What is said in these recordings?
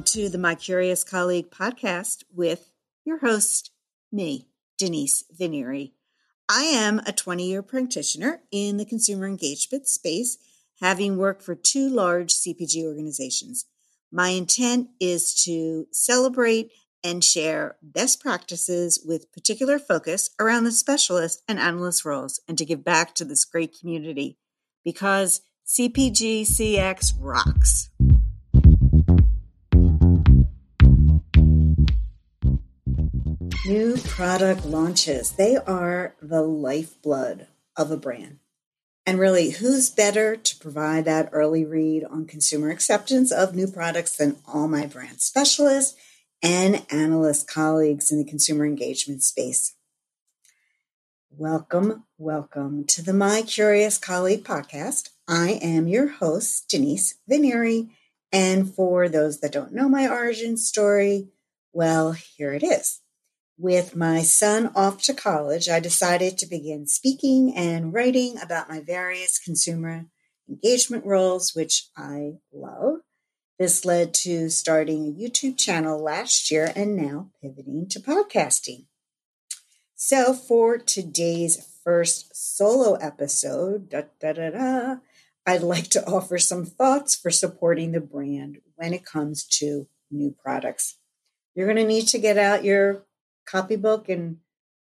Welcome to the My Curious Colleague podcast with your host, me, Denise Vinieri. I am a 20 year practitioner in the consumer engagement space, having worked for two large CPG organizations. My intent is to celebrate and share best practices with particular focus around the specialist and analyst roles and to give back to this great community because CPG CX rocks. New product launches. They are the lifeblood of a brand. And really, who's better to provide that early read on consumer acceptance of new products than all my brand specialists and analyst colleagues in the consumer engagement space? Welcome, welcome to the My Curious Colleague podcast. I am your host, Denise Vinieri. And for those that don't know my origin story, well, here it is. With my son off to college, I decided to begin speaking and writing about my various consumer engagement roles, which I love. This led to starting a YouTube channel last year and now pivoting to podcasting. So, for today's first solo episode, da, da, da, I'd like to offer some thoughts for supporting the brand when it comes to new products. You're going to need to get out your copybook and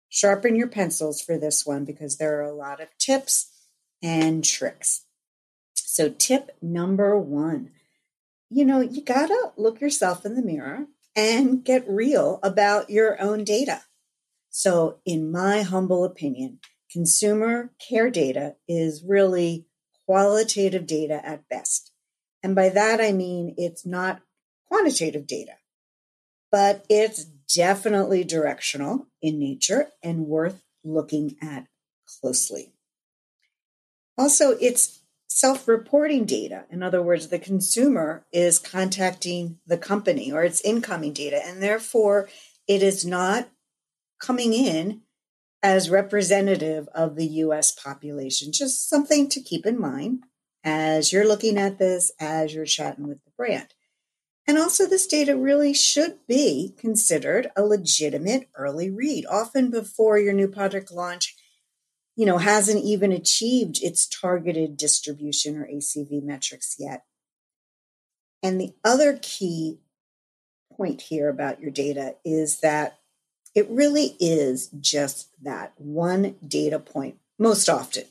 sharpen your pencils for this one because there are a lot of tips and tricks. So, tip number one you know, you got to look yourself in the mirror and get real about your own data. So, in my humble opinion, consumer care data is really qualitative data at best. And by that, I mean it's not quantitative data, but it's definitely directional in nature and worth looking at closely. Also, it's self reporting data. In other words, the consumer is contacting the company or it's incoming data, and therefore it is not coming in as representative of the US population. Just something to keep in mind as you're looking at this, as you're chatting with the brand. And also, this data really should be considered a legitimate early read, often before your new product launch, you know, hasn't even achieved its targeted distribution or ACV metrics yet. And the other key point here about your data is that it really is just that one data point most often.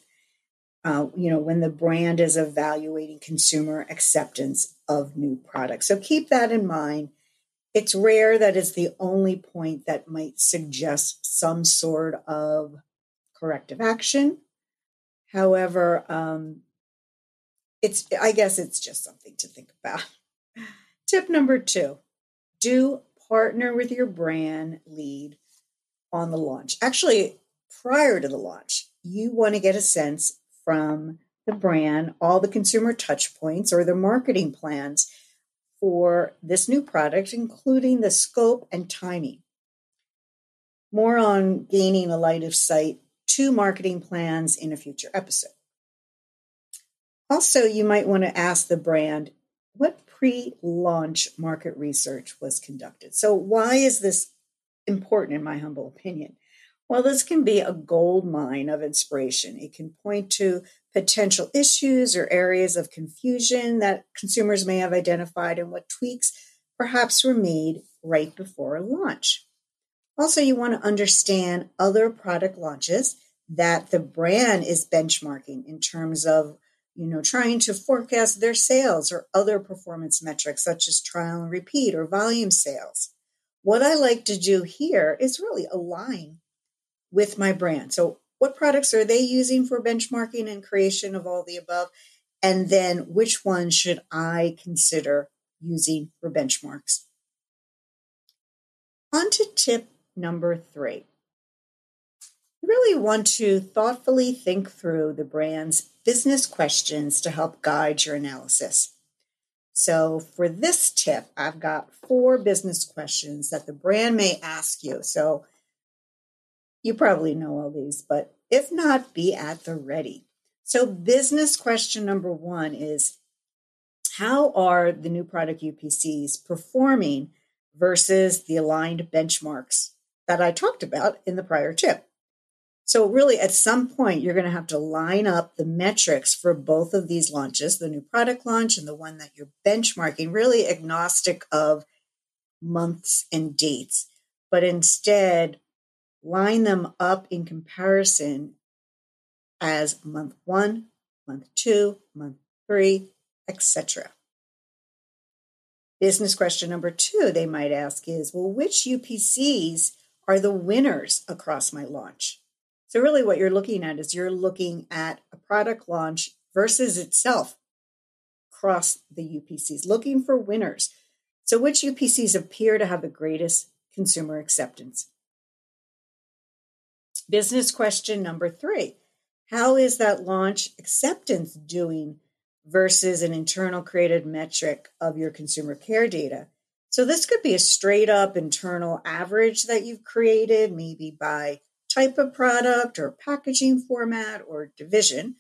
Uh, you know, when the brand is evaluating consumer acceptance of new products. So keep that in mind. It's rare that it's the only point that might suggest some sort of corrective action. However, um, it's I guess it's just something to think about. Tip number two: do partner with your brand lead on the launch. Actually, prior to the launch, you want to get a sense from the brand all the consumer touch points or the marketing plans for this new product, including the scope and timing. More on gaining a light of sight to marketing plans in a future episode. Also, you might want to ask the brand what pre launch market research was conducted. So, why is this important, in my humble opinion? Well, this can be a gold mine of inspiration. It can point to potential issues or areas of confusion that consumers may have identified and what tweaks perhaps were made right before launch. Also, you want to understand other product launches that the brand is benchmarking in terms of you know trying to forecast their sales or other performance metrics such as trial and repeat or volume sales. What I like to do here is really align with my brand. So, what products are they using for benchmarking and creation of all the above? And then, which ones should I consider using for benchmarks? On to tip number three. You really want to thoughtfully think through the brand's business questions to help guide your analysis. So, for this tip, I've got four business questions that the brand may ask you. So, you probably know all these, but if not, be at the ready. So, business question number one is how are the new product UPCs performing versus the aligned benchmarks that I talked about in the prior tip? So, really, at some point, you're going to have to line up the metrics for both of these launches the new product launch and the one that you're benchmarking, really agnostic of months and dates, but instead line them up in comparison as month one, month two, month three, etc. Business question number two they might ask is Well, which UPCs are the winners across my launch? So, really, what you're looking at is you're looking at a product launch versus itself across the UPCs, looking for winners. So, which UPCs appear to have the greatest consumer acceptance? Business question number three How is that launch acceptance doing versus an internal created metric of your consumer care data. So this could be a straight up internal average that you've created, maybe by type of product or packaging format or division.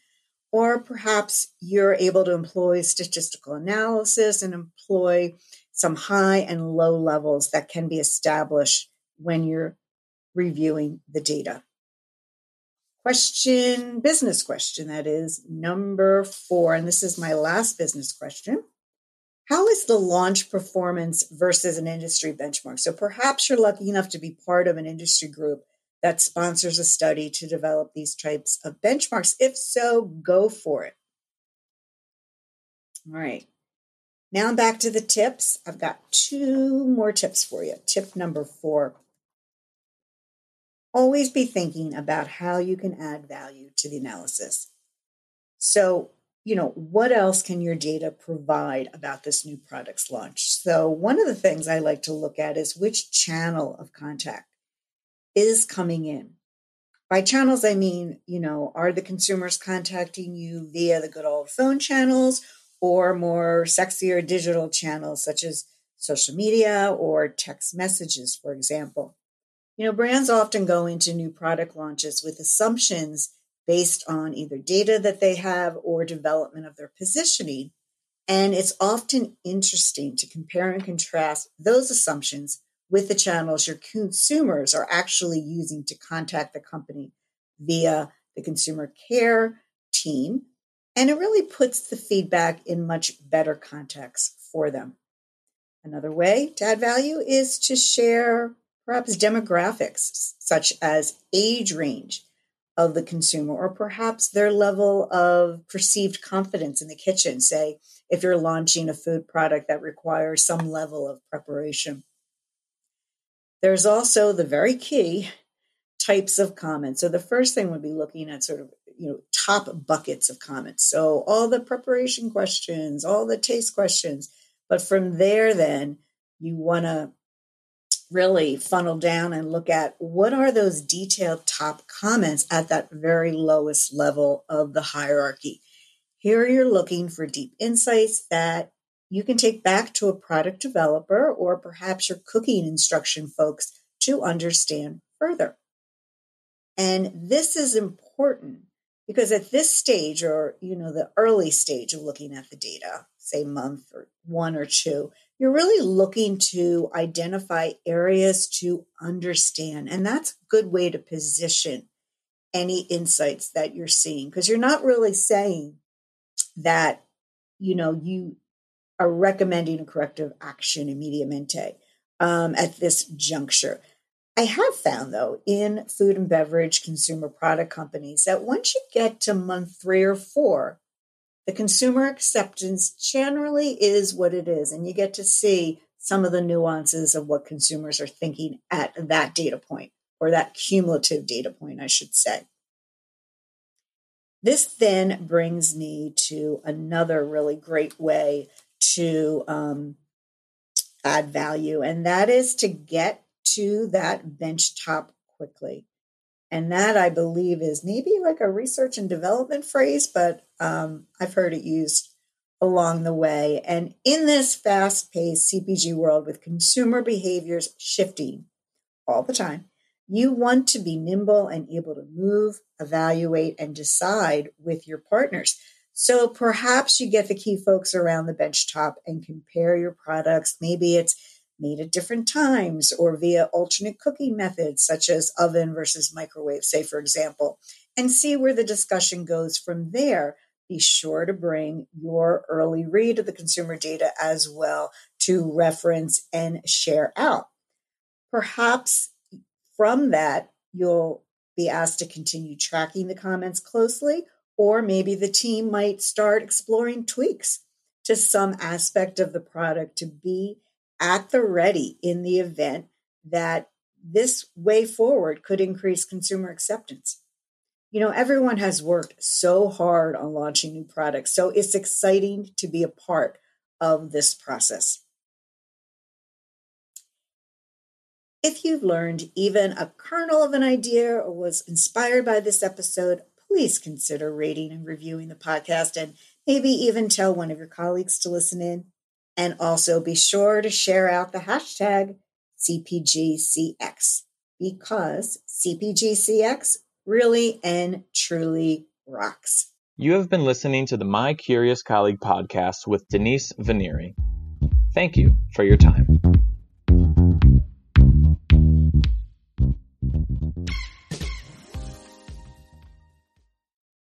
Or perhaps you're able to employ statistical analysis and employ some high and low levels that can be established when you're reviewing the data question, business question, that is number four. And this is my last business question. How is the launch performance versus an industry benchmark? So perhaps you're lucky enough to be part of an industry group that sponsors a study to develop these types of benchmarks. If so, go for it. All right. Now back to the tips. I've got two more tips for you. Tip number four always be thinking about how you can add value to the analysis. So, you know, what else can your data provide about this new product's launch? So, one of the things I like to look at is which channel of contact is coming in. By channels, I mean, you know, are the consumers contacting you via the good old phone channels or more sexier digital channels such as social media or text messages, for example? You know, brands often go into new product launches with assumptions based on either data that they have or development of their positioning. And it's often interesting to compare and contrast those assumptions with the channels your consumers are actually using to contact the company via the consumer care team. And it really puts the feedback in much better context for them. Another way to add value is to share perhaps demographics such as age range of the consumer or perhaps their level of perceived confidence in the kitchen. Say if you're launching a food product that requires some level of preparation. There's also the very key types of comments. So the first thing would be looking at sort of you know top buckets of comments. So all the preparation questions all the taste questions. But from there then you want to really funnel down and look at what are those detailed top comments at that very lowest level of the hierarchy. Here you're looking for deep insights that you can take back to a product developer or perhaps your cooking instruction folks to understand further. And this is important because at this stage or you know the early stage of looking at the data, say month or one or two, you're really looking to identify areas to understand. And that's a good way to position any insights that you're seeing because you're not really saying that, you know, you are recommending a corrective action immediatamente um, at this juncture. I have found, though, in food and beverage consumer product companies that once you get to month three or four, the consumer acceptance generally is what it is, and you get to see some of the nuances of what consumers are thinking at that data point, or that cumulative data point, I should say. This then brings me to another really great way to um, add value, and that is to get to that bench top quickly. And that I believe is maybe like a research and development phrase, but um, I've heard it used along the way. And in this fast paced CPG world with consumer behaviors shifting all the time, you want to be nimble and able to move, evaluate, and decide with your partners. So perhaps you get the key folks around the benchtop and compare your products. Maybe it's made at different times or via alternate cooking methods, such as oven versus microwave, say, for example, and see where the discussion goes from there. Be sure to bring your early read of the consumer data as well to reference and share out. Perhaps from that, you'll be asked to continue tracking the comments closely or maybe the team might start exploring tweaks to some aspect of the product to be at the ready in the event that this way forward could increase consumer acceptance. You know, everyone has worked so hard on launching new products, so it's exciting to be a part of this process. If you've learned even a kernel of an idea or was inspired by this episode, please consider rating and reviewing the podcast and maybe even tell one of your colleagues to listen in. And also be sure to share out the hashtag CPGCX because CPGCX really and truly rocks. You have been listening to the My Curious Colleague podcast with Denise Vinieri. Thank you for your time.